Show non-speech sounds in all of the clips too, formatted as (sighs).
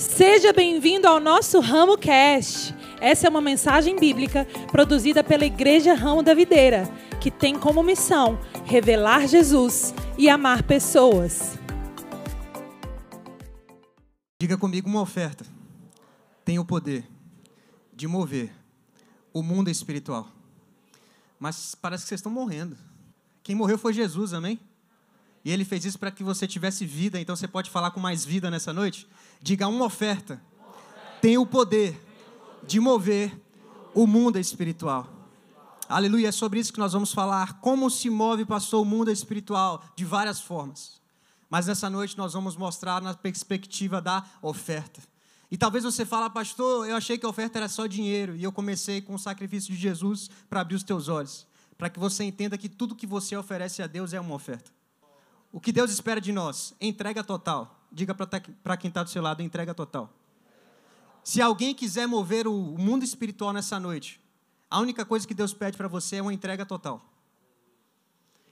Seja bem-vindo ao nosso Ramo Cast. Essa é uma mensagem bíblica produzida pela Igreja Ramo da Videira, que tem como missão revelar Jesus e amar pessoas. Diga comigo uma oferta. Tem o poder de mover o mundo espiritual. Mas parece que vocês estão morrendo. Quem morreu foi Jesus, amém? E ele fez isso para que você tivesse vida, então você pode falar com mais vida nessa noite? Diga uma oferta. Tem o poder de mover o mundo espiritual. Aleluia, é sobre isso que nós vamos falar. Como se move, pastor, o mundo espiritual de várias formas. Mas nessa noite nós vamos mostrar na perspectiva da oferta. E talvez você fale, pastor, eu achei que a oferta era só dinheiro. E eu comecei com o sacrifício de Jesus para abrir os teus olhos. Para que você entenda que tudo que você oferece a Deus é uma oferta. O que Deus espera de nós? Entrega total. Diga para quem está do seu lado, entrega total. Se alguém quiser mover o mundo espiritual nessa noite, a única coisa que Deus pede para você é uma entrega total.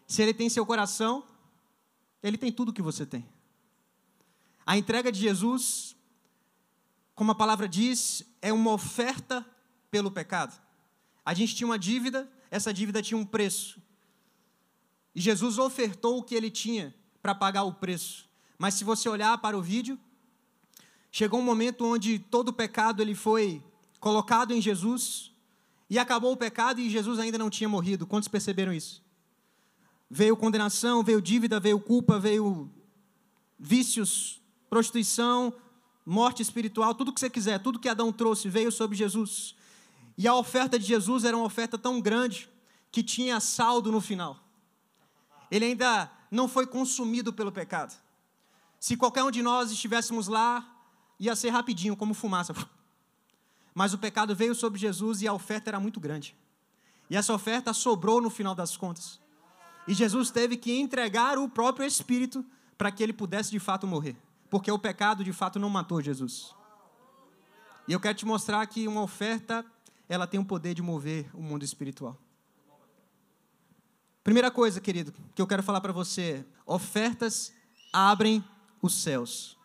Se Ele tem seu coração, Ele tem tudo que você tem. A entrega de Jesus, como a palavra diz, é uma oferta pelo pecado. A gente tinha uma dívida, essa dívida tinha um preço. E Jesus ofertou o que ele tinha para pagar o preço. Mas se você olhar para o vídeo, chegou um momento onde todo o pecado ele foi colocado em Jesus e acabou o pecado e Jesus ainda não tinha morrido. Quantos perceberam isso? Veio condenação, veio dívida, veio culpa, veio vícios, prostituição, morte espiritual, tudo que você quiser, tudo que Adão trouxe veio sobre Jesus. E a oferta de Jesus era uma oferta tão grande que tinha saldo no final ele ainda não foi consumido pelo pecado. Se qualquer um de nós estivéssemos lá, ia ser rapidinho, como fumaça. (laughs) Mas o pecado veio sobre Jesus e a oferta era muito grande. E essa oferta sobrou no final das contas. E Jesus teve que entregar o próprio Espírito para que ele pudesse de fato morrer. Porque o pecado de fato não matou Jesus. E eu quero te mostrar que uma oferta, ela tem o poder de mover o mundo espiritual. Primeira coisa, querido, que eu quero falar para você: ofertas abrem os céus.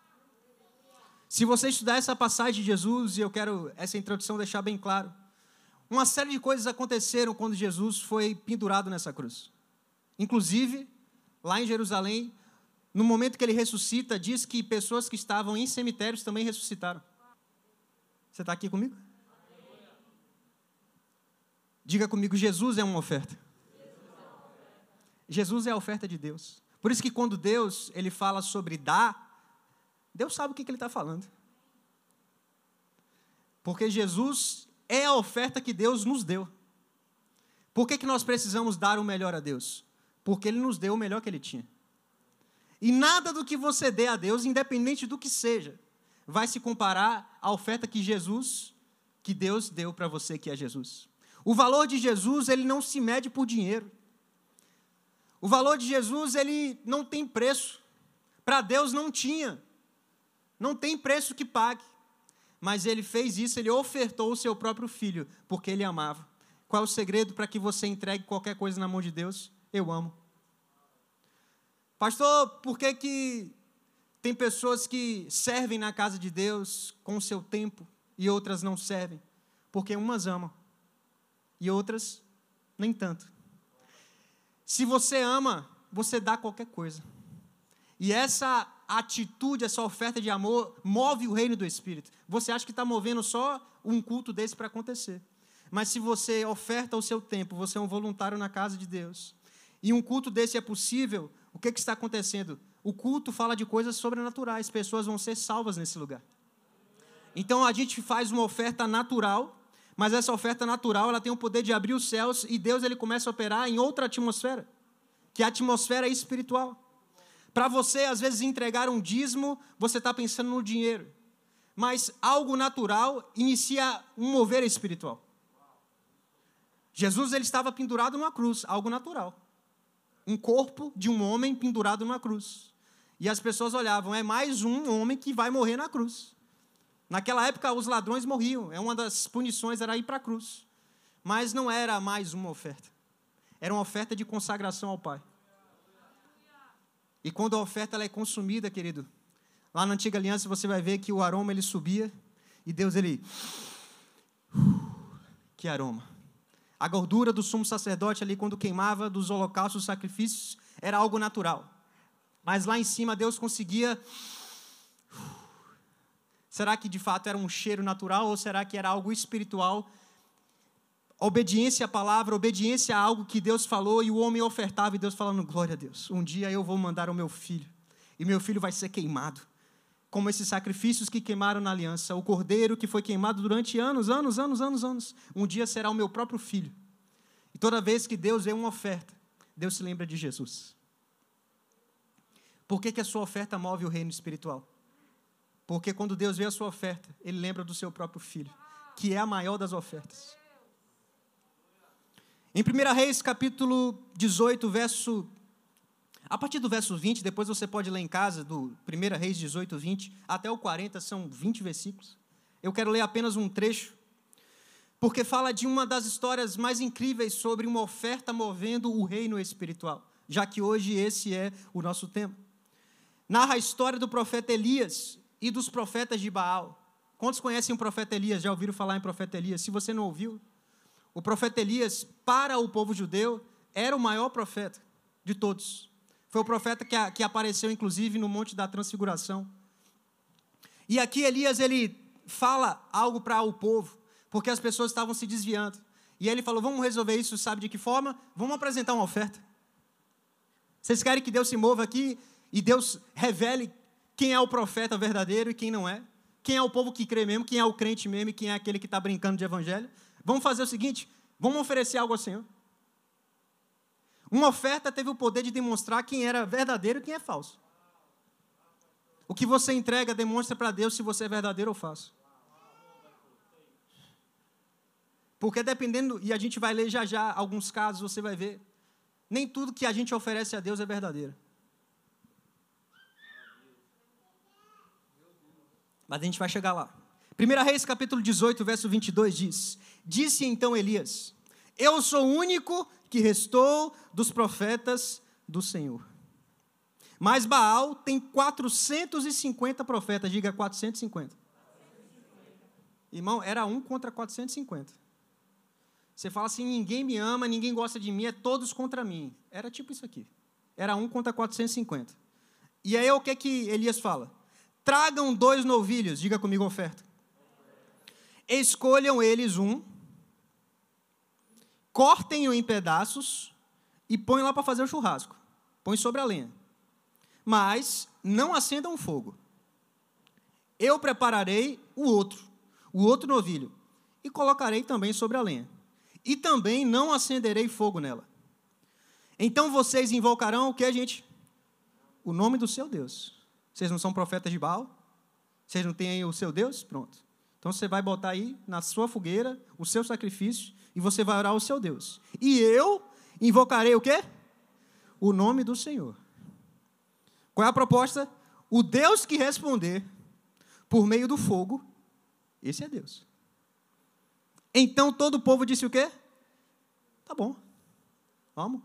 Se você estudar essa passagem de Jesus, e eu quero essa introdução deixar bem claro, uma série de coisas aconteceram quando Jesus foi pendurado nessa cruz. Inclusive, lá em Jerusalém, no momento que ele ressuscita, diz que pessoas que estavam em cemitérios também ressuscitaram. Você está aqui comigo? Diga comigo: Jesus é uma oferta. Jesus é a oferta de Deus. Por isso que quando Deus ele fala sobre dar, Deus sabe o que, que ele está falando. Porque Jesus é a oferta que Deus nos deu. Por que, que nós precisamos dar o melhor a Deus? Porque Ele nos deu o melhor que Ele tinha. E nada do que você dê a Deus, independente do que seja, vai se comparar à oferta que Jesus, que Deus deu para você, que é Jesus. O valor de Jesus, ele não se mede por dinheiro. O valor de Jesus, ele não tem preço. Para Deus não tinha. Não tem preço que pague. Mas ele fez isso, ele ofertou o seu próprio filho, porque ele amava. Qual é o segredo para que você entregue qualquer coisa na mão de Deus? Eu amo. Pastor, por que, que tem pessoas que servem na casa de Deus com o seu tempo e outras não servem? Porque umas amam e outras nem tanto. Se você ama, você dá qualquer coisa. E essa atitude, essa oferta de amor, move o reino do Espírito. Você acha que está movendo só um culto desse para acontecer. Mas se você oferta o seu tempo, você é um voluntário na casa de Deus, e um culto desse é possível, o que, que está acontecendo? O culto fala de coisas sobrenaturais, pessoas vão ser salvas nesse lugar. Então a gente faz uma oferta natural mas essa oferta natural, ela tem o poder de abrir os céus e Deus ele começa a operar em outra atmosfera, que é a atmosfera espiritual. Para você, às vezes, entregar um dízimo, você está pensando no dinheiro. Mas algo natural inicia um mover espiritual. Jesus ele estava pendurado numa cruz, algo natural. Um corpo de um homem pendurado numa cruz. E as pessoas olhavam, é mais um homem que vai morrer na cruz. Naquela época, os ladrões morriam. É uma das punições era ir para a cruz. Mas não era mais uma oferta. Era uma oferta de consagração ao Pai. E quando a oferta ela é consumida, querido, Lá na antiga aliança você vai ver que o aroma ele subia e Deus ele (sighs) que aroma. A gordura do sumo sacerdote ali quando queimava dos holocaustos, sacrifícios, era algo natural. Mas lá em cima Deus conseguia (sighs) Será que de fato era um cheiro natural ou será que era algo espiritual? Obediência à palavra, obediência a algo que Deus falou e o homem ofertava e Deus falando: glória a Deus, um dia eu vou mandar o meu filho e meu filho vai ser queimado. Como esses sacrifícios que queimaram na aliança, o cordeiro que foi queimado durante anos, anos, anos, anos, anos, um dia será o meu próprio filho. E toda vez que Deus vê uma oferta, Deus se lembra de Jesus. Por que, que a sua oferta move o reino espiritual? Porque quando Deus vê a sua oferta, Ele lembra do seu próprio filho, que é a maior das ofertas. Em 1 Reis, capítulo 18, verso. A partir do verso 20, depois você pode ler em casa, do 1 Reis 18, 20, até o 40, são 20 versículos. Eu quero ler apenas um trecho, porque fala de uma das histórias mais incríveis sobre uma oferta movendo o reino espiritual, já que hoje esse é o nosso tema. Narra a história do profeta Elias, e dos profetas de Baal. Quantos conhecem o profeta Elias? Já ouviram falar em profeta Elias? Se você não ouviu, o profeta Elias, para o povo judeu, era o maior profeta de todos. Foi o profeta que, que apareceu, inclusive, no Monte da Transfiguração. E aqui Elias, ele fala algo para o povo, porque as pessoas estavam se desviando. E ele falou: Vamos resolver isso, sabe de que forma? Vamos apresentar uma oferta. Vocês querem que Deus se mova aqui e Deus revele quem é o profeta verdadeiro e quem não é, quem é o povo que crê mesmo, quem é o crente mesmo e quem é aquele que está brincando de evangelho. Vamos fazer o seguinte: vamos oferecer algo ao Senhor. Uma oferta teve o poder de demonstrar quem era verdadeiro e quem é falso. O que você entrega demonstra para Deus se você é verdadeiro ou falso. Porque dependendo, e a gente vai ler já já alguns casos, você vai ver, nem tudo que a gente oferece a Deus é verdadeiro. Mas a gente vai chegar lá. 1 Reis capítulo 18, verso 22 diz: Disse então Elias: Eu sou o único que restou dos profetas do Senhor. Mas Baal tem 450 profetas, diga 450. Irmão, era um contra 450. Você fala assim: ninguém me ama, ninguém gosta de mim, é todos contra mim. Era tipo isso aqui. Era um contra 450. E aí o que, que Elias fala? Tragam dois novilhos, diga comigo oferta. Escolham eles um, cortem-o em pedaços e põem lá para fazer o churrasco. Põe sobre a lenha. Mas não acendam fogo. Eu prepararei o outro, o outro novilho, e colocarei também sobre a lenha. E também não acenderei fogo nela. Então vocês invocarão o que, gente? O nome do seu Deus. Vocês não são profetas de Baal? Vocês não têm aí o seu Deus? Pronto. Então você vai botar aí na sua fogueira o seu sacrifício e você vai orar ao seu Deus. E eu invocarei o quê? O nome do Senhor. Qual é a proposta? O Deus que responder por meio do fogo, esse é Deus. Então todo o povo disse o quê? Tá bom. Vamos.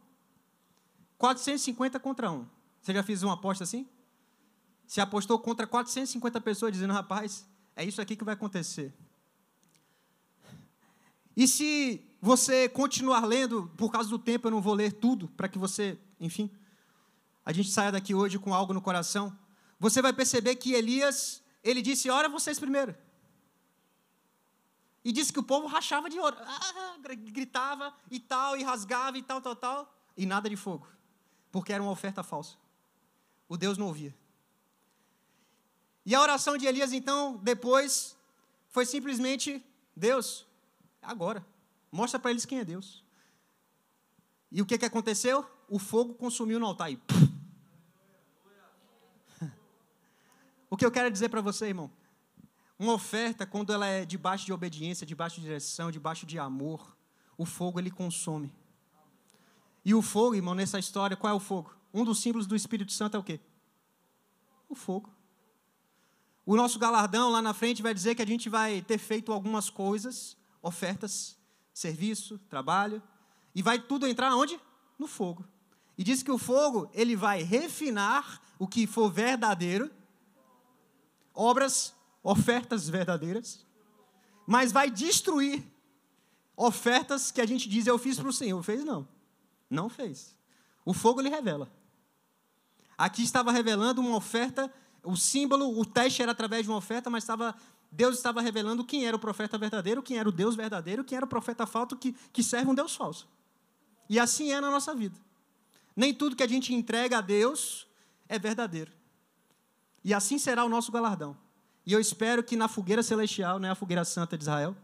450 contra 1. Você já fez uma aposta assim? Se apostou contra 450 pessoas, dizendo: rapaz, é isso aqui que vai acontecer. E se você continuar lendo, por causa do tempo eu não vou ler tudo, para que você, enfim, a gente saia daqui hoje com algo no coração, você vai perceber que Elias, ele disse: ora vocês primeiro. E disse que o povo rachava de ouro, ah, gritava e tal, e rasgava e tal, tal, tal, e nada de fogo, porque era uma oferta falsa. O Deus não ouvia. E a oração de Elias, então, depois, foi simplesmente: Deus, agora, mostra para eles quem é Deus. E o que, que aconteceu? O fogo consumiu no altar. E... (laughs) o que eu quero dizer para você, irmão? Uma oferta, quando ela é debaixo de obediência, debaixo de direção, debaixo de amor, o fogo ele consome. E o fogo, irmão, nessa história, qual é o fogo? Um dos símbolos do Espírito Santo é o quê? O fogo. O nosso galardão lá na frente vai dizer que a gente vai ter feito algumas coisas, ofertas, serviço, trabalho, e vai tudo entrar onde? No fogo. E diz que o fogo, ele vai refinar o que for verdadeiro obras, ofertas verdadeiras, mas vai destruir ofertas que a gente diz eu fiz para o Senhor. Fez não. Não fez. O fogo lhe revela. Aqui estava revelando uma oferta, o símbolo, o teste era através de uma oferta, mas estava, Deus estava revelando quem era o profeta verdadeiro, quem era o Deus verdadeiro, quem era o profeta falso que, que serve um Deus falso. E assim é na nossa vida. Nem tudo que a gente entrega a Deus é verdadeiro. E assim será o nosso galardão. E eu espero que na fogueira celestial, não é a fogueira santa de Israel,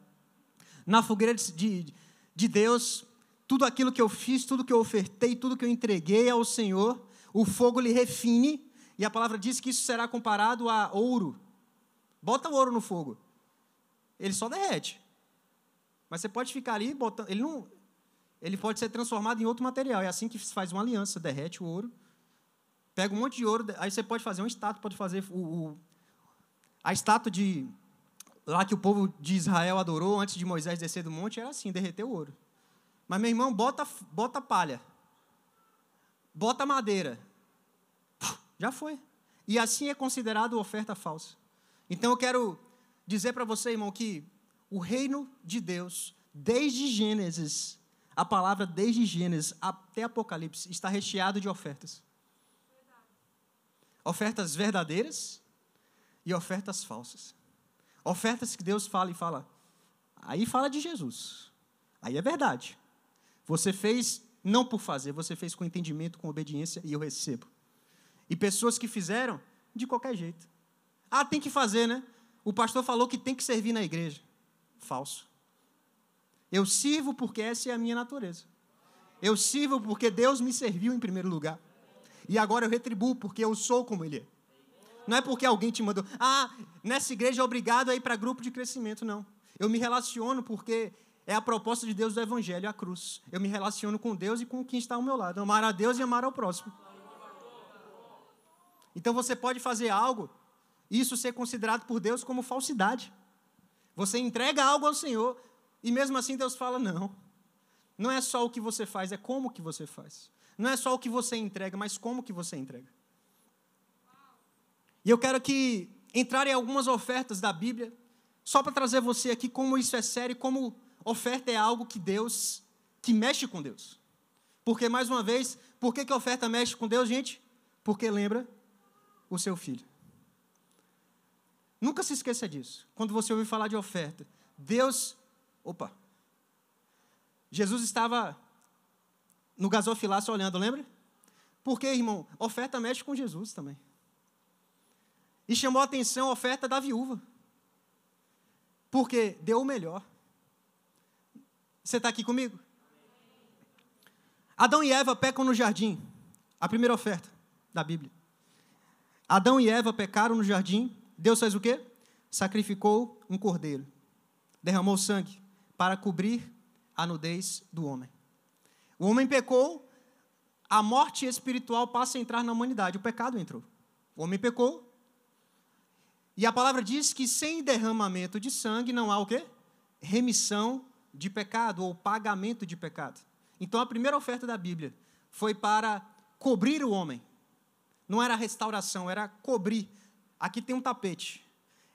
na fogueira de, de Deus, tudo aquilo que eu fiz, tudo que eu ofertei, tudo que eu entreguei ao Senhor, o fogo lhe refine, e a palavra diz que isso será comparado a ouro. Bota o ouro no fogo. Ele só derrete. Mas você pode ficar ali botando. Ele não. Ele pode ser transformado em outro material. É assim que se faz uma aliança. Derrete o ouro. Pega um monte de ouro. Aí você pode fazer uma estátua, pode fazer o, o a estátua de. Lá que o povo de Israel adorou antes de Moisés descer do monte, era assim, derreter o ouro. Mas, meu irmão, bota, bota palha bota madeira. Já foi. E assim é considerado oferta falsa. Então eu quero dizer para você, irmão, que o reino de Deus, desde Gênesis, a palavra desde Gênesis até Apocalipse, está recheado de ofertas. Ofertas verdadeiras e ofertas falsas. Ofertas que Deus fala e fala. Aí fala de Jesus. Aí é verdade. Você fez não por fazer, você fez com entendimento, com obediência e eu recebo. E pessoas que fizeram de qualquer jeito. Ah, tem que fazer, né? O pastor falou que tem que servir na igreja. Falso. Eu sirvo porque essa é a minha natureza. Eu sirvo porque Deus me serviu em primeiro lugar. E agora eu retribuo porque eu sou como Ele é. Não é porque alguém te mandou. Ah, nessa igreja é obrigado a ir para grupo de crescimento, não. Eu me relaciono porque é a proposta de Deus do Evangelho, a cruz. Eu me relaciono com Deus e com quem está ao meu lado. Amar a Deus e amar ao próximo. Então você pode fazer algo, isso ser considerado por Deus como falsidade. Você entrega algo ao Senhor e mesmo assim Deus fala: não. Não é só o que você faz, é como que você faz. Não é só o que você entrega, mas como que você entrega. E eu quero que entrar em algumas ofertas da Bíblia, só para trazer você aqui como isso é sério, como oferta é algo que Deus, que mexe com Deus. Porque, mais uma vez, por que, que oferta mexe com Deus, gente? Porque lembra o seu filho. Nunca se esqueça disso. Quando você ouvir falar de oferta, Deus. Opa! Jesus estava no gasofilácio olhando, lembra? Porque, irmão, oferta mexe com Jesus também. E chamou a atenção a oferta da viúva. Porque deu o melhor. Você está aqui comigo? Adão e Eva pecam no jardim. A primeira oferta da Bíblia. Adão e Eva pecaram no jardim. Deus fez o quê? Sacrificou um cordeiro. Derramou sangue para cobrir a nudez do homem. O homem pecou, a morte espiritual passa a entrar na humanidade. O pecado entrou. O homem pecou. E a palavra diz que sem derramamento de sangue não há o quê? Remissão de pecado ou pagamento de pecado. Então a primeira oferta da Bíblia foi para cobrir o homem. Não era restauração, era cobrir. Aqui tem um tapete.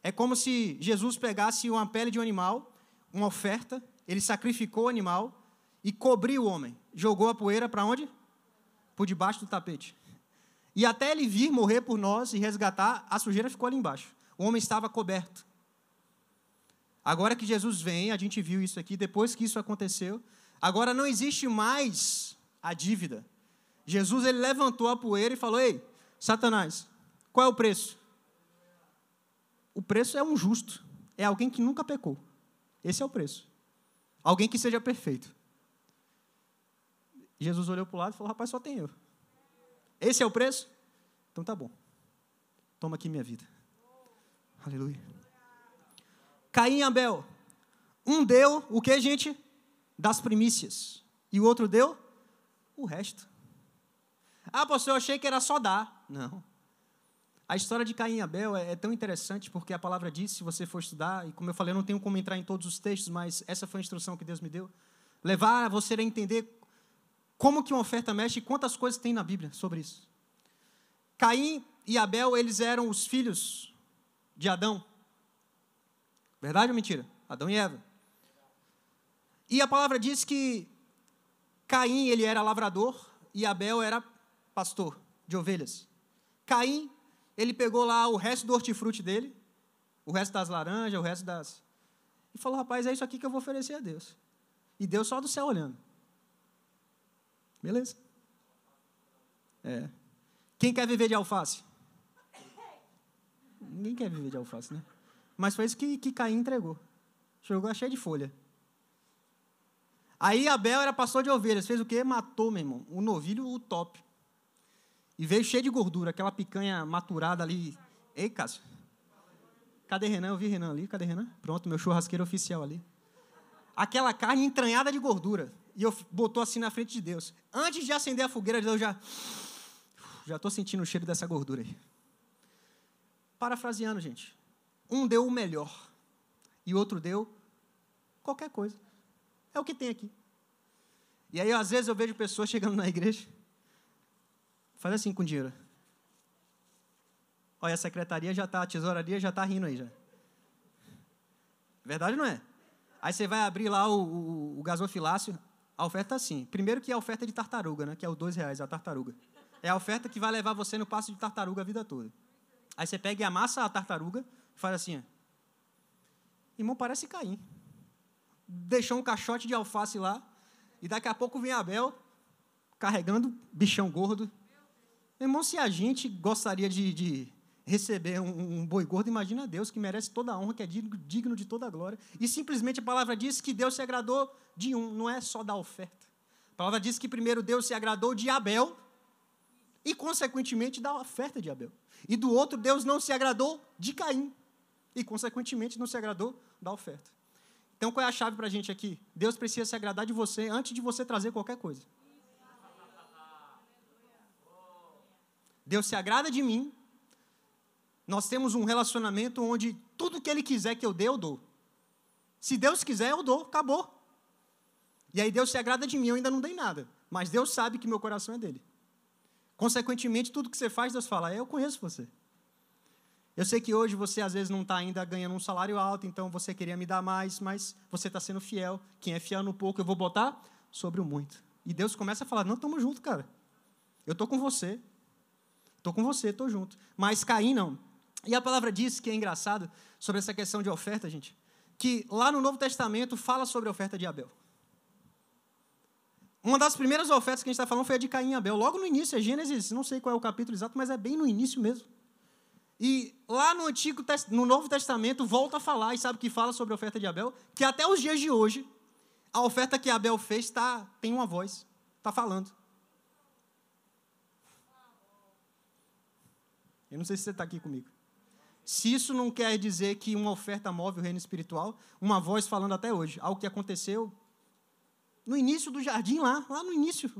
É como se Jesus pegasse uma pele de um animal, uma oferta, ele sacrificou o animal e cobriu o homem. Jogou a poeira para onde? Por debaixo do tapete. E até ele vir morrer por nós e resgatar, a sujeira ficou ali embaixo. O homem estava coberto. Agora que Jesus vem, a gente viu isso aqui, depois que isso aconteceu, agora não existe mais a dívida. Jesus ele levantou a poeira e falou: Ei, Satanás, qual é o preço? O preço é um justo, é alguém que nunca pecou. Esse é o preço. Alguém que seja perfeito. Jesus olhou para o lado e falou: Rapaz, só tem eu. Esse é o preço? Então tá bom. Toma aqui minha vida. Aleluia. Caim e Abel. Um deu o que, gente? Das primícias. E o outro deu o resto. Ah, pastor, eu achei que era só dar. Não. A história de Caim e Abel é, é, tão interessante porque a palavra diz, se você for estudar, e como eu falei, eu não tenho como entrar em todos os textos, mas essa foi a instrução que Deus me deu. Levar você a entender como que uma oferta mexe e quantas coisas tem na Bíblia sobre isso. Caim e Abel, eles eram os filhos de Adão. Verdade ou mentira? Adão e Eva. E a palavra diz que Caim ele era lavrador e Abel era pastor de ovelhas. Caim, ele pegou lá o resto do hortifruti dele, o resto das laranjas, o resto das. E falou: rapaz, é isso aqui que eu vou oferecer a Deus. E Deus só do céu olhando. Beleza. É. Quem quer viver de alface? Ninguém quer viver de alface, né? Mas foi isso que, que Caim entregou. Jogou cheio de folha. Aí Abel era pastor de ovelhas. Fez o quê? Matou, meu irmão. O novilho, o top. E veio cheio de gordura, aquela picanha maturada ali. Ei, Cássio. Cadê Renan? Eu vi Renan ali. Cadê Renan? Pronto, meu churrasqueiro oficial ali. Aquela carne entranhada de gordura. E eu botou assim na frente de Deus. Antes de acender a fogueira, Deus já. Já estou sentindo o cheiro dessa gordura aí. Parafraseando, gente. Um deu o melhor. E o outro deu qualquer coisa. É o que tem aqui. E aí, às vezes, eu vejo pessoas chegando na igreja. Faz assim com dinheiro. Olha, a secretaria já está, a tesouraria já está rindo aí já. Verdade não é? Aí você vai abrir lá o, o, o gasofilácio, a oferta é assim. Primeiro que é a oferta de tartaruga, né? Que é os dois reais, a tartaruga. É a oferta que vai levar você no passo de tartaruga a vida toda. Aí você pega e amassa a tartaruga e faz assim. Ó. Irmão, parece Caim. Deixou um caixote de alface lá. E daqui a pouco vem Abel carregando bichão gordo. Irmão, se a gente gostaria de, de receber um, um, boi gordo, imagina Deus, que merece toda a honra, que é digno, digno de toda a glória. E simplesmente a palavra diz que Deus se agradou de um, não é só da oferta. A palavra diz que primeiro Deus se agradou de Abel e, consequentemente, da oferta de Abel. E do outro, Deus não se agradou de Caim e, consequentemente, não se agradou da oferta. Então, qual é a chave para a gente aqui? Deus precisa se agradar de você antes de você trazer qualquer coisa. Deus se agrada de mim nós temos um relacionamento onde tudo que Ele quiser que eu dê, eu dou. Se Deus quiser, eu dou, acabou. E aí Deus se agrada de mim, eu ainda não dei nada. Mas Deus sabe que meu coração é dele. Consequentemente, tudo que você faz, Deus fala, eu conheço você. Eu sei que hoje você às vezes não está ainda ganhando um salário alto, então você queria me dar mais, mas você está sendo fiel. Quem é fiel no pouco, eu vou botar sobre o muito. E Deus começa a falar: não, estamos juntos, cara. Eu estou com você. Estou com você, estou junto. Mas Caim não. E a palavra diz que é engraçado sobre essa questão de oferta, gente, que lá no Novo Testamento fala sobre a oferta de Abel. Uma das primeiras ofertas que a gente está falando foi a de Caim e Abel. Logo no início, é Gênesis, não sei qual é o capítulo exato, mas é bem no início mesmo. E lá no Antigo no Novo Testamento volta a falar, e sabe que fala sobre a oferta de Abel? Que até os dias de hoje, a oferta que Abel fez tá, tem uma voz, está falando. Eu não sei se você está aqui comigo. Se isso não quer dizer que uma oferta move o reino espiritual, uma voz falando até hoje, algo que aconteceu no início do jardim lá, lá no início.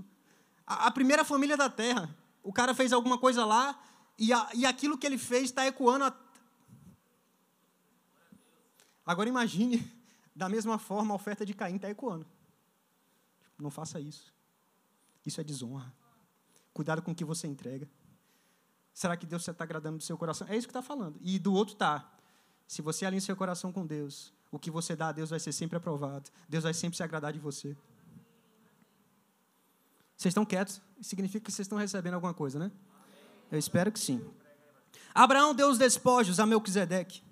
A, a primeira família da terra. O cara fez alguma coisa lá e, a, e aquilo que ele fez está ecoando. A... Agora imagine, da mesma forma, a oferta de Caim está ecoando. Não faça isso. Isso é desonra. Cuidado com o que você entrega. Será que Deus está agradando do seu coração? É isso que está falando. E do outro está. Se você alinha seu coração com Deus, o que você dá a Deus vai ser sempre aprovado. Deus vai sempre se agradar de você. Vocês estão quietos? Significa que vocês estão recebendo alguma coisa, né? Eu espero que sim. Abraão deu os despojos a Melquisedeque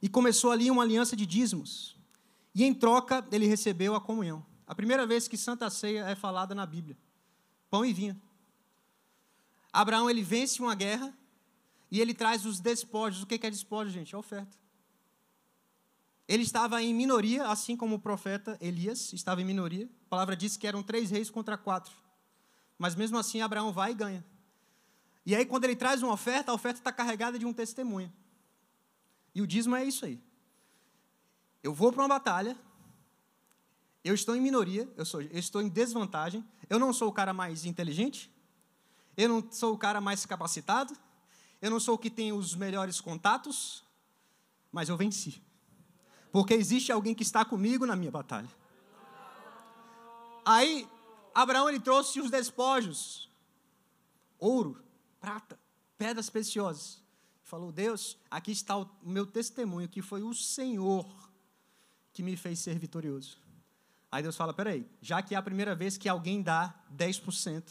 e começou ali uma aliança de dízimos. E em troca ele recebeu a comunhão. A primeira vez que Santa Ceia é falada na Bíblia. Pão e vinho. Abraão ele vence uma guerra e ele traz os despojos. O que é despojo, gente? É oferta. Ele estava em minoria, assim como o profeta Elias estava em minoria. A palavra diz que eram três reis contra quatro. Mas mesmo assim, Abraão vai e ganha. E aí, quando ele traz uma oferta, a oferta está carregada de um testemunho. E o dízimo é isso aí. Eu vou para uma batalha, eu estou em minoria, eu, sou, eu estou em desvantagem, eu não sou o cara mais inteligente, eu não sou o cara mais capacitado, eu não sou o que tem os melhores contatos, mas eu venci. Porque existe alguém que está comigo na minha batalha. Aí, Abraão ele trouxe os despojos: ouro, prata, pedras preciosas. Falou: Deus, aqui está o meu testemunho, que foi o Senhor que me fez ser vitorioso. Aí Deus fala: peraí, já que é a primeira vez que alguém dá 10%,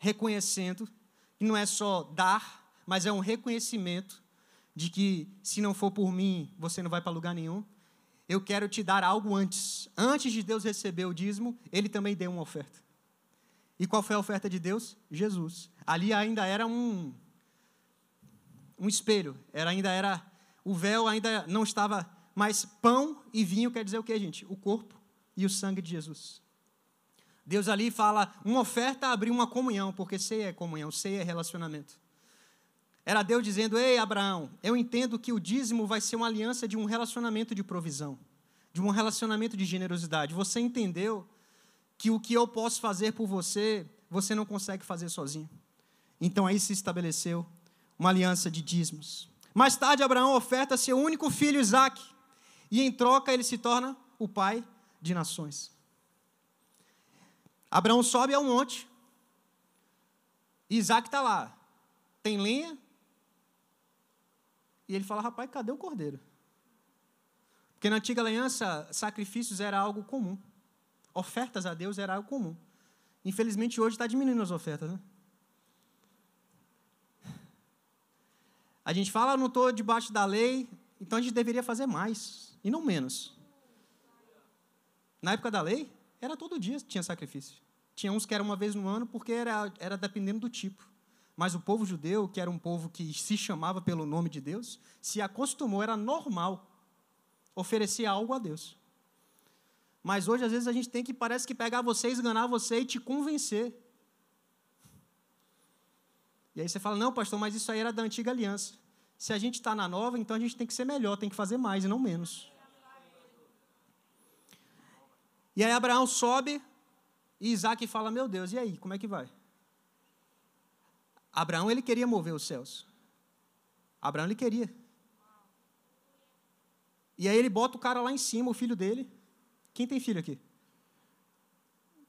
reconhecendo que não é só dar, mas é um reconhecimento de que se não for por mim, você não vai para lugar nenhum. Eu quero te dar algo antes. Antes de Deus receber o dízimo, ele também deu uma oferta. E qual foi a oferta de Deus? Jesus. Ali ainda era um um espelho, era ainda era o véu ainda não estava mais pão e vinho quer dizer o que, gente? O corpo e o sangue de Jesus. Deus ali fala, uma oferta abriu uma comunhão, porque ceia é comunhão, ceia é relacionamento. Era Deus dizendo: Ei, Abraão, eu entendo que o dízimo vai ser uma aliança de um relacionamento de provisão, de um relacionamento de generosidade. Você entendeu que o que eu posso fazer por você, você não consegue fazer sozinho. Então aí se estabeleceu uma aliança de dízimos. Mais tarde, Abraão oferta seu único filho, Isaac, e em troca ele se torna o pai de nações. Abraão sobe ao monte, Isaac está lá, tem lenha, e ele fala: rapaz, cadê o cordeiro? Porque na antiga aliança, sacrifícios era algo comum. Ofertas a Deus era algo comum. Infelizmente, hoje está diminuindo as ofertas. Né? A gente fala, não estou debaixo da lei, então a gente deveria fazer mais, e não menos. Na época da lei, era todo dia tinha sacrifício. Tinha uns que era uma vez no ano, porque era, era dependendo do tipo. Mas o povo judeu, que era um povo que se chamava pelo nome de Deus, se acostumou, era normal oferecer algo a Deus. Mas hoje, às vezes, a gente tem que, parece que pegar você, esganar você e te convencer. E aí você fala, não, pastor, mas isso aí era da antiga aliança. Se a gente está na nova, então a gente tem que ser melhor, tem que fazer mais e não menos. E aí Abraão sobe e Isaac fala, meu Deus, e aí, como é que vai? Abraão ele queria mover os céus. Abraão ele queria. E aí ele bota o cara lá em cima, o filho dele. Quem tem filho aqui?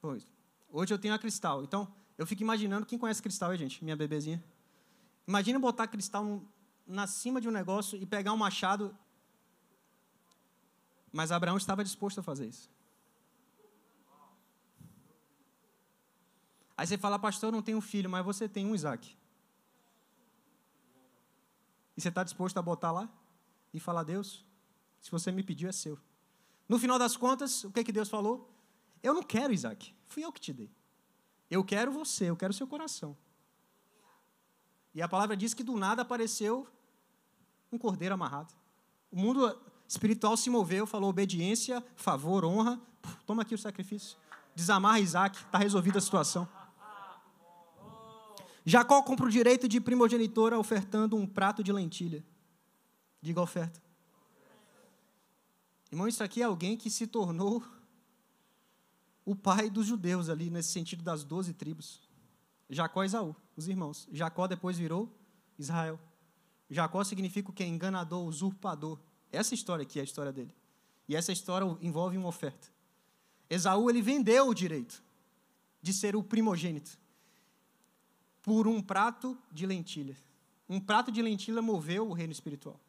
Pois. Hoje eu tenho a Cristal. Então, eu fico imaginando, quem conhece Cristal gente? Minha bebezinha. Imagina botar Cristal na cima de um negócio e pegar um machado. Mas Abraão estava disposto a fazer isso. Aí você fala, pastor, eu não tenho filho, mas você tem um Isaac. E você está disposto a botar lá e falar, Deus, se você me pediu, é seu. No final das contas, o que, que Deus falou? Eu não quero Isaac, fui eu que te dei. Eu quero você, eu quero seu coração. E a palavra diz que do nada apareceu um cordeiro amarrado. O mundo espiritual se moveu, falou obediência, favor, honra. Toma aqui o sacrifício. Desamarra Isaac, está resolvida a situação. Jacó compra o direito de primogenitora ofertando um prato de lentilha. Diga oferta. Irmão, isso aqui é alguém que se tornou o pai dos judeus ali, nesse sentido das doze tribos. Jacó e Esaú, os irmãos. Jacó depois virou Israel. Jacó significa o que? Enganador, usurpador. Essa história aqui é a história dele. E essa história envolve uma oferta. Esaú, ele vendeu o direito de ser o primogênito por um prato de lentilha. Um prato de lentilha moveu o reino espiritual.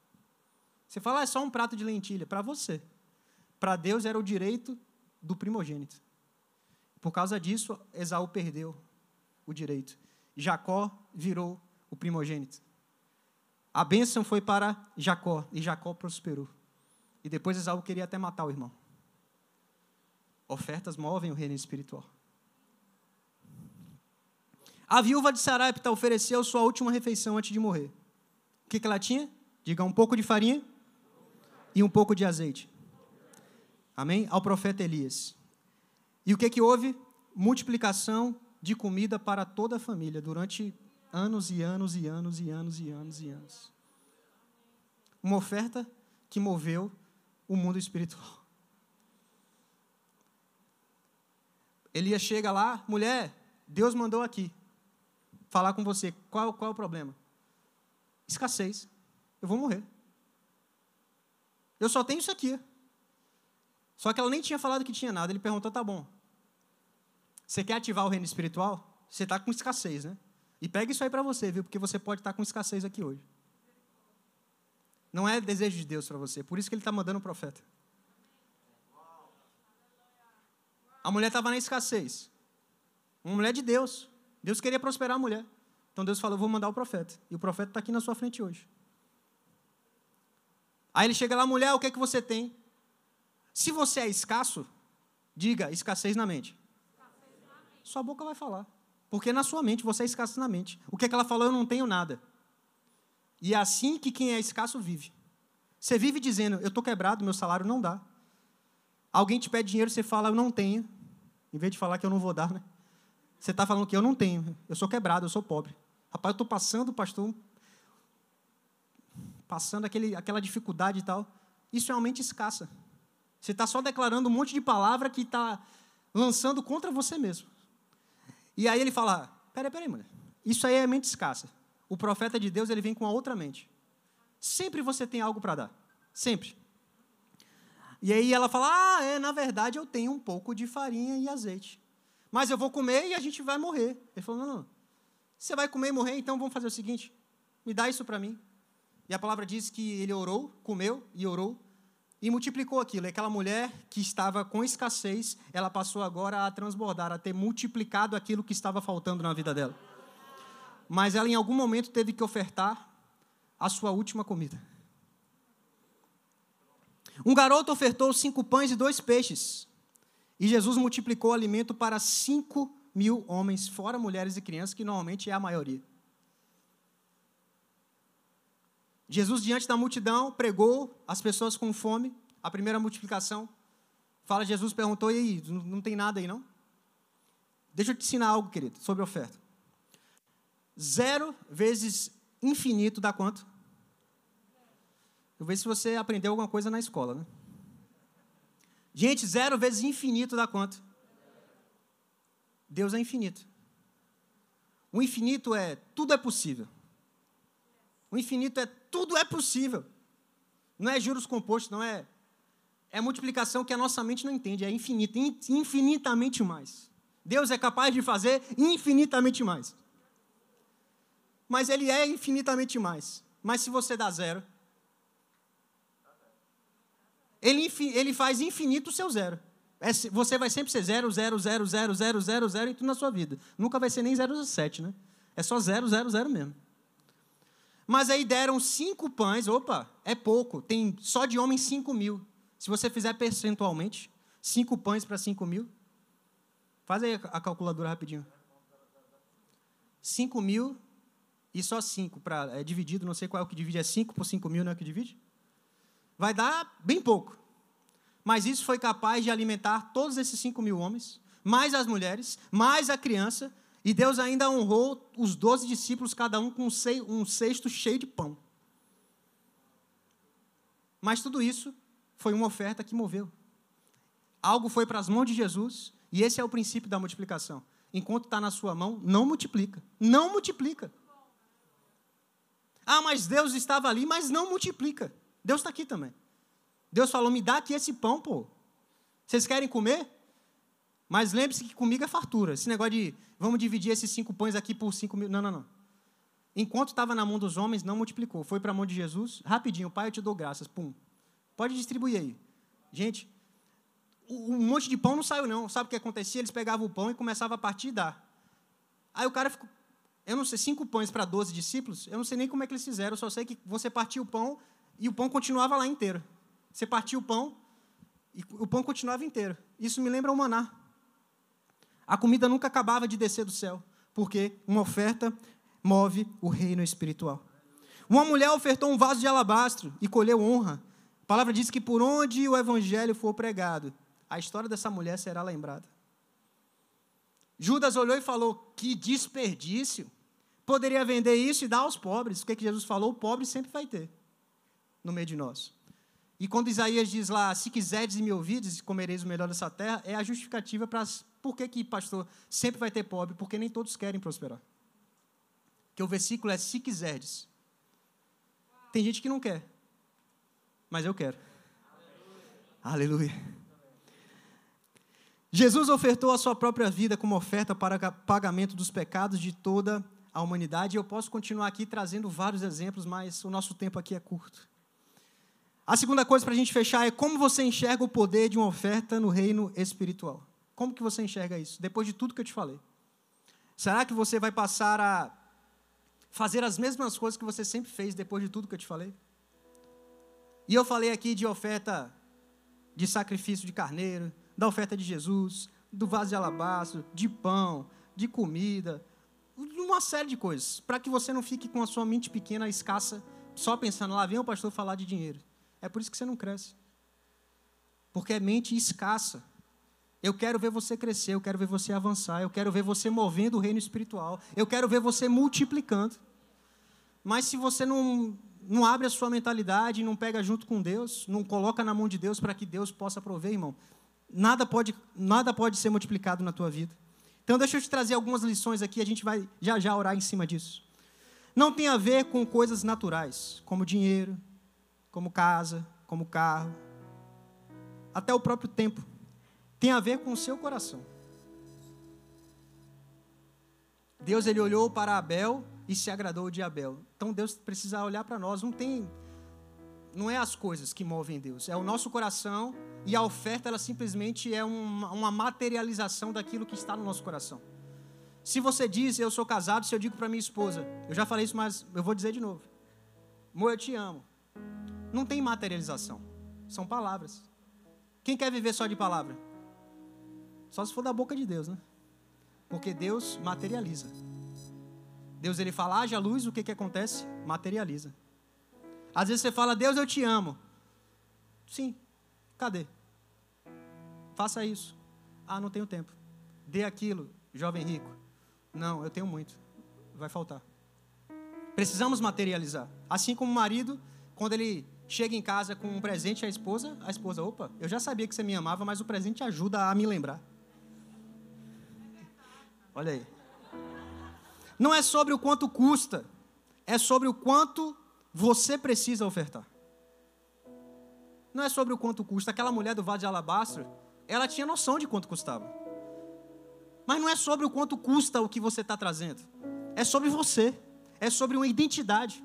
Você fala, ah, é só um prato de lentilha. Para você. Para Deus era o direito do primogênito. Por causa disso, Esaú perdeu o direito. Jacó virou o primogênito. A bênção foi para Jacó, e Jacó prosperou. E depois Esaú queria até matar o irmão. Ofertas movem o reino espiritual. A viúva de Sarepta ofereceu sua última refeição antes de morrer. O que, ela tinha? Diga um pouco de farinha e um pouco de azeite. Amém? Ao profeta Elias. E o que, que houve? Multiplicação de comida para toda a família durante anos e anos e anos e anos e anos e anos. Uma oferta que moveu o mundo espiritual. Elias chega lá, mulher, Deus mandou aqui falar com você. Qual, qual é o problema? Escassez. Eu vou morrer. Eu só tenho isso aqui. Só que ela nem tinha falado que tinha nada. Ele perguntou: tá bom. Você quer ativar o reino espiritual? Você está com escassez, né? E pega isso aí para você, viu? Porque você pode estar tá com escassez aqui hoje. Não é desejo de Deus para você. Por isso que ele está mandando o profeta. A mulher estava na escassez. Uma mulher de Deus. Deus queria prosperar a mulher. Então Deus falou: vou mandar o profeta. E o profeta está aqui na sua frente hoje. Aí ele chega lá, mulher, o que é que você tem? Se você é escasso, diga escassez na mente. Escassez na mente. Sua boca vai falar. Porque na sua mente você é escasso na mente. O que é que ela falou? Eu não tenho nada. E é assim que quem é escasso vive. Você vive dizendo, eu estou quebrado, meu salário não dá. Alguém te pede dinheiro, você fala, eu não tenho. Em vez de falar que eu não vou dar, né? Você está falando que eu não tenho, eu sou quebrado, eu sou pobre. Rapaz, eu estou passando, pastor, passando aquele, aquela dificuldade e tal. Isso é uma mente escassa. Você está só declarando um monte de palavra que está lançando contra você mesmo. E aí ele fala: peraí, peraí, mulher. Isso aí é mente escassa. O profeta de Deus ele vem com a outra mente. Sempre você tem algo para dar. Sempre. E aí ela fala: Ah, é, na verdade eu tenho um pouco de farinha e azeite. Mas eu vou comer e a gente vai morrer. Ele falou: Não, não. Você vai comer e morrer, então vamos fazer o seguinte: me dá isso para mim. E a palavra diz que ele orou, comeu e orou e multiplicou aquilo. E aquela mulher que estava com escassez, ela passou agora a transbordar, a ter multiplicado aquilo que estava faltando na vida dela mas ela em algum momento teve que ofertar a sua última comida. Um garoto ofertou cinco pães e dois peixes. E Jesus multiplicou o alimento para cinco mil homens, fora mulheres e crianças, que normalmente é a maioria. Jesus, diante da multidão, pregou as pessoas com fome, a primeira multiplicação. Fala, Jesus perguntou, e aí, não tem nada aí não? Deixa eu te ensinar algo, querido, sobre oferta. Zero vezes infinito dá quanto? Eu vejo se você aprendeu alguma coisa na escola, né? Gente, zero vezes infinito dá quanto? Deus é infinito. O infinito é tudo é possível. O infinito é tudo é possível. Não é juros compostos, não é. É multiplicação que a nossa mente não entende. É infinito, infinitamente mais. Deus é capaz de fazer infinitamente mais mas ele é infinitamente mais. Mas se você dá zero, ele, ele faz infinito o seu zero. É, você vai sempre ser zero, zero, zero, zero, zero, zero, zero em tudo na sua vida. Nunca vai ser nem 0,7, né? É só zero, zero, zero mesmo. Mas aí deram cinco pães, opa, é pouco. Tem só de homens cinco mil. Se você fizer percentualmente, cinco pães para cinco mil, faz aí a calculadora rapidinho. Cinco mil e só 5 para é dividido, não sei qual é o que divide, é 5 por 5 mil, não é o que divide? Vai dar bem pouco. Mas isso foi capaz de alimentar todos esses 5 mil homens, mais as mulheres, mais a criança, e Deus ainda honrou os 12 discípulos, cada um com um cesto cheio de pão. Mas tudo isso foi uma oferta que moveu. Algo foi para as mãos de Jesus, e esse é o princípio da multiplicação. Enquanto está na sua mão, não multiplica. Não multiplica. Ah, mas Deus estava ali, mas não multiplica. Deus está aqui também. Deus falou: me dá aqui esse pão, pô. Vocês querem comer? Mas lembre-se que comigo é fartura. Esse negócio de vamos dividir esses cinco pães aqui por cinco mil. Não, não, não. Enquanto estava na mão dos homens, não multiplicou. Foi para a mão de Jesus, rapidinho, pai, eu te dou graças. Pum. Pode distribuir aí. Gente, um monte de pão não saiu, não. Sabe o que acontecia? Eles pegavam o pão e começavam a partir e dar. Aí o cara ficou, eu não sei, cinco pães para doze discípulos, eu não sei nem como é que eles fizeram, eu só sei que você partiu o pão e o pão continuava lá inteiro. Você partiu o pão e o pão continuava inteiro. Isso me lembra o maná. A comida nunca acabava de descer do céu, porque uma oferta move o reino espiritual. Uma mulher ofertou um vaso de alabastro e colheu honra. A palavra diz que por onde o evangelho for pregado, a história dessa mulher será lembrada. Judas olhou e falou: Que desperdício! Poderia vender isso e dar aos pobres. O que, é que Jesus falou? O pobre sempre vai ter no meio de nós. E quando Isaías diz lá: Se quiserdes e me ouvides, comereis o melhor dessa terra, é a justificativa para. Por que, que, pastor, sempre vai ter pobre? Porque nem todos querem prosperar. Que o versículo é: Se quiserdes. Tem gente que não quer, mas eu quero. Aleluia. Aleluia. Jesus ofertou a sua própria vida como oferta para pagamento dos pecados de toda a humanidade. Eu posso continuar aqui trazendo vários exemplos, mas o nosso tempo aqui é curto. A segunda coisa para a gente fechar é como você enxerga o poder de uma oferta no reino espiritual. Como que você enxerga isso? Depois de tudo que eu te falei. Será que você vai passar a fazer as mesmas coisas que você sempre fez depois de tudo que eu te falei? E eu falei aqui de oferta de sacrifício de carneiro, da oferta de Jesus, do vaso de alabastro, de pão, de comida, uma série de coisas, para que você não fique com a sua mente pequena, escassa, só pensando, lá vem o pastor falar de dinheiro. É por isso que você não cresce. Porque é mente escassa. Eu quero ver você crescer, eu quero ver você avançar, eu quero ver você movendo o reino espiritual, eu quero ver você multiplicando. Mas se você não, não abre a sua mentalidade, não pega junto com Deus, não coloca na mão de Deus para que Deus possa prover, irmão, nada pode, nada pode ser multiplicado na tua vida. Então deixa eu te trazer algumas lições aqui, a gente vai já já orar em cima disso. Não tem a ver com coisas naturais, como dinheiro, como casa, como carro, até o próprio tempo tem a ver com o seu coração. Deus ele olhou para Abel e se agradou de Abel. Então Deus precisa olhar para nós. Não tem, não é as coisas que movem Deus, é o nosso coração e a oferta ela simplesmente é uma, uma materialização daquilo que está no nosso coração. Se você diz eu sou casado, se eu digo para minha esposa, eu já falei isso, mas eu vou dizer de novo. Amor, eu te amo. Não tem materialização, são palavras. Quem quer viver só de palavra? Só se for da boca de Deus, né? Porque Deus materializa. Deus ele fala, haja luz, o que que acontece? Materializa. Às vezes você fala, Deus eu te amo. Sim, cadê? Faça isso. Ah, não tenho tempo. Dê aquilo, jovem rico. Não, eu tenho muito. Vai faltar. Precisamos materializar. Assim como o marido, quando ele chega em casa com um presente à esposa, a esposa, opa, eu já sabia que você me amava, mas o presente ajuda a me lembrar. Olha aí. Não é sobre o quanto custa, é sobre o quanto você precisa ofertar. Não é sobre o quanto custa. Aquela mulher do Vale de Alabastro, ela tinha noção de quanto custava. Mas não é sobre o quanto custa o que você está trazendo. É sobre você. É sobre uma identidade.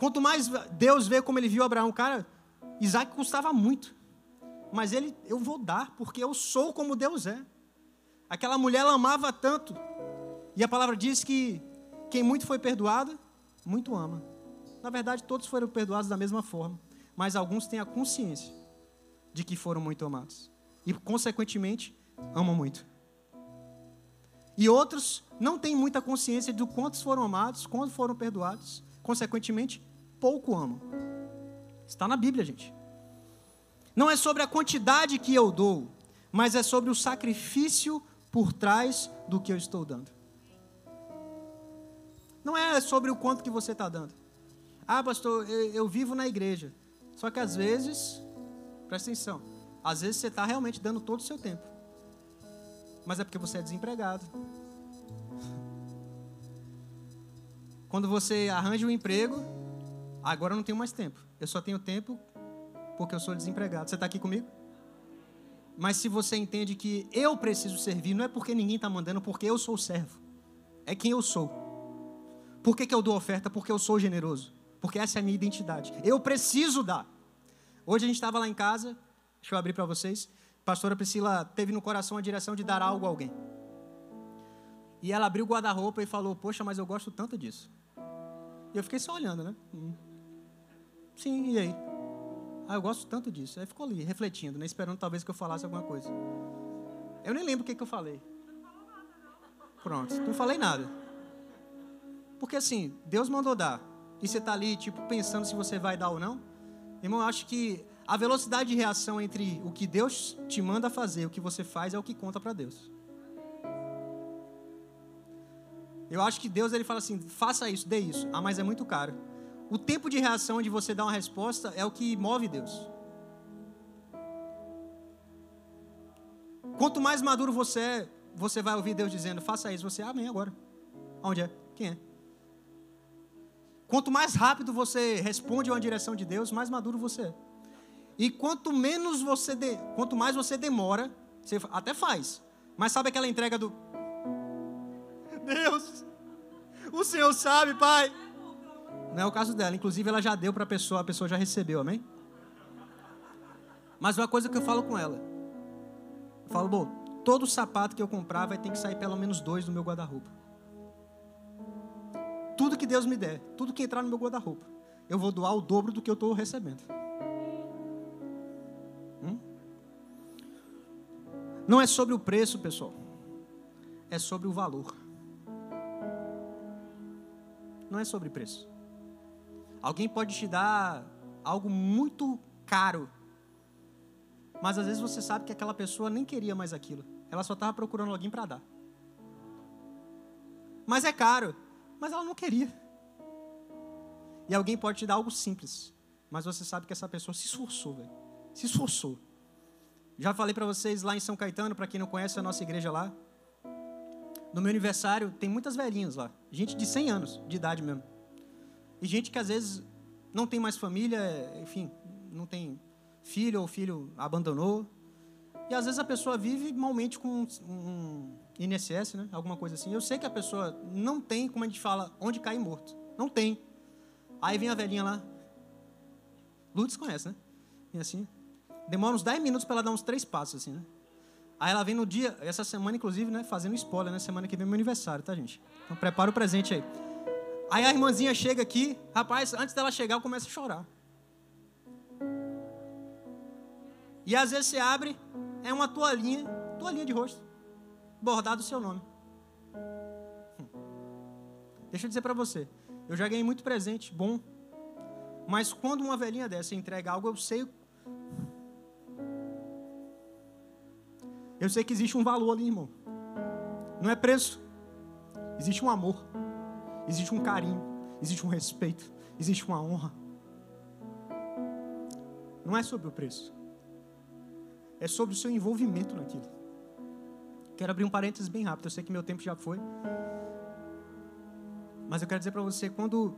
Quanto mais Deus vê como ele viu Abraão, cara, Isaac custava muito. Mas ele, eu vou dar, porque eu sou como Deus é. Aquela mulher ela amava tanto. E a palavra diz que quem muito foi perdoado, muito ama. Na verdade, todos foram perdoados da mesma forma. Mas alguns têm a consciência de que foram muito amados. E, consequentemente, amam muito. E outros não têm muita consciência de quantos foram amados, quando foram perdoados. Consequentemente, pouco amam. Está na Bíblia, gente. Não é sobre a quantidade que eu dou, mas é sobre o sacrifício por trás do que eu estou dando. Não é sobre o quanto que você está dando. Ah, pastor, eu, eu, vivo na igreja. Só que às vezes, presta atenção, às vezes você está realmente dando todo o seu tempo. Mas é porque você é desempregado. Quando você arranja um emprego, agora eu não tenho mais tempo. Eu só tenho tempo porque eu sou desempregado. Você está aqui comigo? Mas se você entende que eu preciso servir, não é porque ninguém está mandando, porque eu sou servo. É quem eu sou. Por que, que eu dou oferta? Porque eu sou generoso. Porque essa é a minha identidade. Eu preciso dar. Hoje a gente estava lá em casa, deixa eu abrir para vocês. Pastora Priscila teve no coração a direção de dar algo a alguém. E ela abriu o guarda-roupa e falou: Poxa, mas eu gosto tanto disso. E eu fiquei só olhando, né? Hum. Sim, e aí? Ah, eu gosto tanto disso. Aí ficou ali, refletindo, né? esperando talvez que eu falasse alguma coisa. Eu nem lembro o que, que eu falei. Pronto, não falei nada. Porque assim, Deus mandou dar. E você está ali, tipo, pensando se você vai dar ou não. Irmão, eu acho que a velocidade de reação entre o que Deus te manda fazer e o que você faz é o que conta para Deus. Eu acho que Deus ele fala assim: faça isso, dê isso. Ah, mas é muito caro. O tempo de reação de você dar uma resposta é o que move Deus. Quanto mais maduro você é, você vai ouvir Deus dizendo: faça isso. Você, amém agora. Onde é? Quem é? Quanto mais rápido você responde a uma direção de Deus, mais maduro você é. E quanto menos você, de, quanto mais você demora, você até faz. Mas sabe aquela entrega do (laughs) Deus? O Senhor sabe, Pai. Não é o caso dela. Inclusive, ela já deu para a pessoa, a pessoa já recebeu, amém? Mas uma coisa que eu falo com ela. Eu falo, bom, todo sapato que eu comprar vai ter que sair pelo menos dois do meu guarda-roupa. Tudo que Deus me der, tudo que entrar no meu guarda-roupa, eu vou doar o dobro do que eu estou recebendo. Hum? Não é sobre o preço, pessoal. É sobre o valor. Não é sobre preço. Alguém pode te dar algo muito caro, mas às vezes você sabe que aquela pessoa nem queria mais aquilo. Ela só estava procurando alguém para dar. Mas é caro, mas ela não queria. E alguém pode te dar algo simples, mas você sabe que essa pessoa se esforçou, velho. Se esforçou. Já falei para vocês lá em São Caetano, para quem não conhece a nossa igreja lá. No meu aniversário tem muitas velhinhas lá, gente de 100 anos de idade mesmo. E gente que às vezes não tem mais família, enfim, não tem filho ou filho abandonou. E às vezes a pessoa vive malmente com um INSS, né? Alguma coisa assim. Eu sei que a pessoa não tem, como a gente fala, onde cair morto. Não tem. Aí vem a velhinha lá. Lourdes conhece, né? E assim, demora uns 10 minutos para ela dar uns três passos, assim, né? Aí ela vem no dia, essa semana, inclusive, né? Fazendo spoiler, né? Semana que vem é meu aniversário, tá, gente? Então prepara o presente aí. Aí a irmãzinha chega aqui, rapaz, antes dela chegar, eu começo a chorar. E às vezes você abre, é uma toalhinha, toalhinha de rosto, bordado o seu nome. Hum. Deixa eu dizer para você, eu já ganhei muito presente, bom. Mas quando uma velhinha dessa entrega algo, eu sei Eu sei que existe um valor ali, irmão. Não é preço. Existe um amor. Existe um carinho. Existe um respeito. Existe uma honra. Não é sobre o preço. É sobre o seu envolvimento naquilo. Quero abrir um parênteses bem rápido. Eu sei que meu tempo já foi. Mas eu quero dizer para você, quando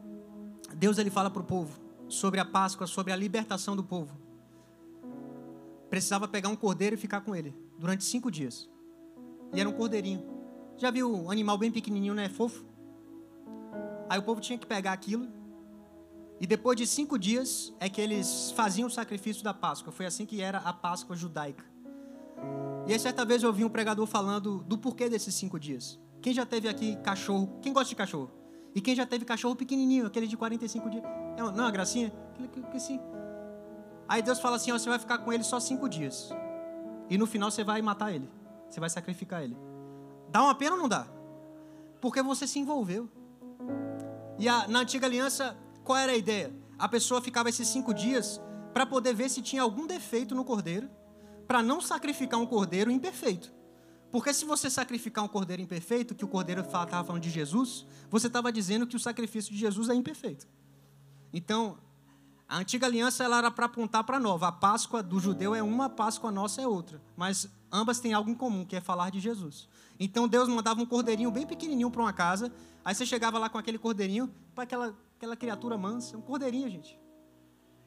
Deus ele fala para o povo sobre a Páscoa, sobre a libertação do povo, precisava pegar um cordeiro e ficar com ele durante cinco dias. E era um cordeirinho. Já viu um animal bem pequenininho, né? Fofo. Aí o povo tinha que pegar aquilo. E depois de cinco dias é que eles faziam o sacrifício da Páscoa. Foi assim que era a Páscoa judaica. E aí certa vez eu ouvi um pregador falando do porquê desses cinco dias. Quem já teve aqui cachorro? Quem gosta de cachorro? E quem já teve cachorro pequenininho, aquele de 45 dias? É uma, não é uma gracinha? Assim. Aí Deus fala assim: ó, você vai ficar com ele só cinco dias. E no final você vai matar ele. Você vai sacrificar ele. Dá uma pena ou não dá? Porque você se envolveu. E a, na antiga aliança, qual era a ideia? A pessoa ficava esses cinco dias para poder ver se tinha algum defeito no cordeiro, para não sacrificar um cordeiro imperfeito. Porque se você sacrificar um cordeiro imperfeito, que o cordeiro estava falando de Jesus, você estava dizendo que o sacrifício de Jesus é imperfeito. Então, a antiga aliança ela era para apontar para a nova. A Páscoa do judeu é uma, a Páscoa nossa é outra. Mas ambas têm algo em comum, que é falar de Jesus. Então Deus mandava um cordeirinho bem pequenininho para uma casa. Aí você chegava lá com aquele cordeirinho, para aquela, aquela criatura mansa, um cordeirinho, gente.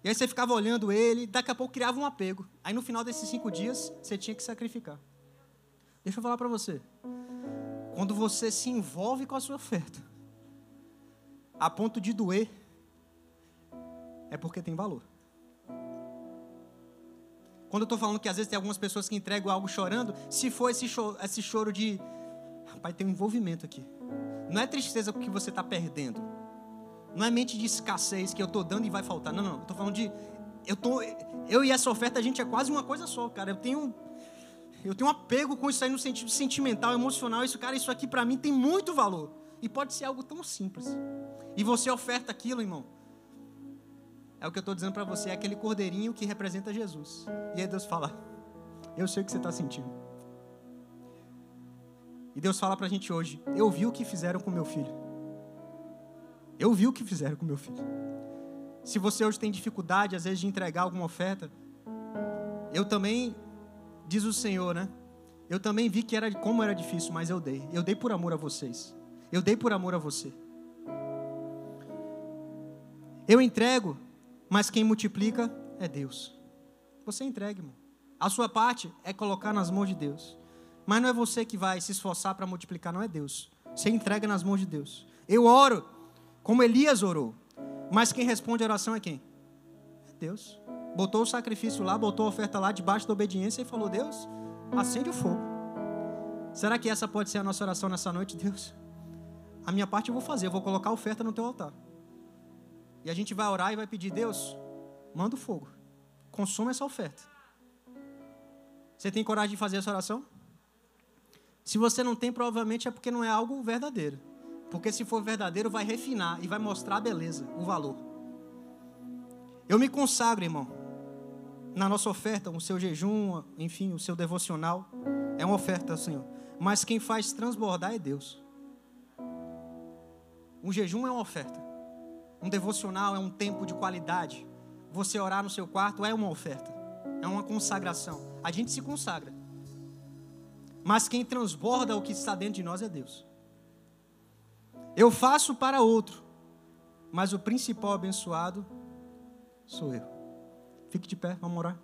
E aí você ficava olhando ele, daqui a pouco criava um apego. Aí no final desses cinco dias, você tinha que sacrificar. Deixa eu falar para você. Quando você se envolve com a sua oferta, a ponto de doer, é porque tem valor. Quando eu estou falando que às vezes tem algumas pessoas que entregam algo chorando, se for esse choro, esse choro de, rapaz, tem um envolvimento aqui. Não é tristeza porque você está perdendo. Não é mente de escassez que eu estou dando e vai faltar. Não, não. Estou falando de, eu tô, eu e essa oferta a gente é quase uma coisa só, cara. Eu tenho, eu tenho um apego com isso aí no sentido sentimental, emocional. Isso, cara, isso aqui para mim tem muito valor. E pode ser algo tão simples. E você oferta aquilo, irmão. É o que eu estou dizendo para você, é aquele cordeirinho que representa Jesus. E aí Deus fala: Eu sei o que você está sentindo. E Deus fala para a gente hoje: Eu vi o que fizeram com meu filho. Eu vi o que fizeram com meu filho. Se você hoje tem dificuldade, às vezes, de entregar alguma oferta, eu também, diz o Senhor, né? Eu também vi que era como era difícil, mas eu dei. Eu dei por amor a vocês. Eu dei por amor a você. Eu entrego mas quem multiplica é Deus. Você entregue, irmão. A sua parte é colocar nas mãos de Deus. Mas não é você que vai se esforçar para multiplicar, não é Deus. Você entrega nas mãos de Deus. Eu oro como Elias orou. Mas quem responde a oração é quem? É Deus. Botou o sacrifício lá, botou a oferta lá, debaixo da obediência e falou: Deus, acende o fogo. Será que essa pode ser a nossa oração nessa noite, Deus? A minha parte eu vou fazer, eu vou colocar a oferta no teu altar. E a gente vai orar e vai pedir: Deus, manda o fogo, consuma essa oferta. Você tem coragem de fazer essa oração? Se você não tem, provavelmente é porque não é algo verdadeiro. Porque se for verdadeiro, vai refinar e vai mostrar a beleza, o valor. Eu me consagro, irmão, na nossa oferta, o seu jejum, enfim, o seu devocional, é uma oferta, Senhor. Mas quem faz transbordar é Deus. Um jejum é uma oferta. Um devocional é um tempo de qualidade. Você orar no seu quarto é uma oferta. É uma consagração. A gente se consagra. Mas quem transborda o que está dentro de nós é Deus. Eu faço para outro, mas o principal abençoado sou eu. Fique de pé, vamos orar.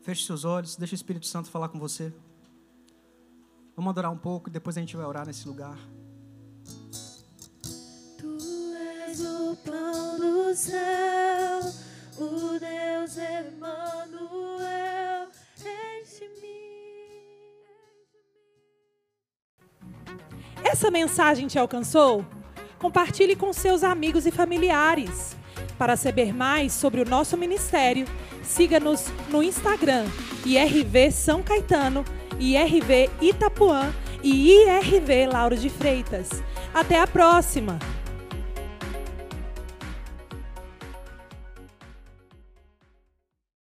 Feche seus olhos, deixa o Espírito Santo falar com você. Vamos adorar um pouco e depois a gente vai orar nesse lugar. O pão do céu, o Deus Emmanuel, enche-me. Essa mensagem te alcançou? Compartilhe com seus amigos e familiares. Para saber mais sobre o nosso ministério, siga-nos no Instagram IRV São Caetano, IRV Itapuã e IRV Lauro de Freitas. Até a próxima!